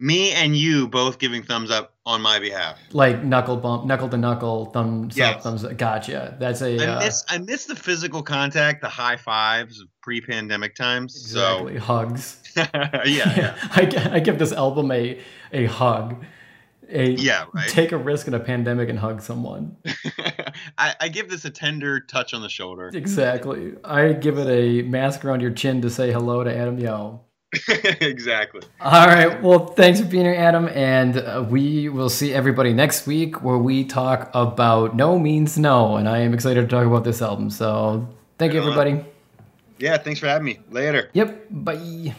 Me and you both giving thumbs up on my behalf. Like knuckle bump, knuckle to knuckle, thumbs up, Yes. thumbs up. Gotcha. That's a I uh, miss I miss the physical contact, the high fives of pre-pandemic times. exactly hugs. So yeah, yeah, I, I give this album a a hug. A yeah, right. take a risk in a pandemic and hug someone. I, I give this a tender touch on the shoulder. Exactly. I give it a mask around your chin to say hello to Adam Yoe. exactly. All right. Well, thanks for being here, Adam. And uh, we will see everybody next week where we talk about No Means No. And I am excited to talk about this album. So thank you, Right on. everybody. Yeah, thanks for having me. Later. Yep. Bye.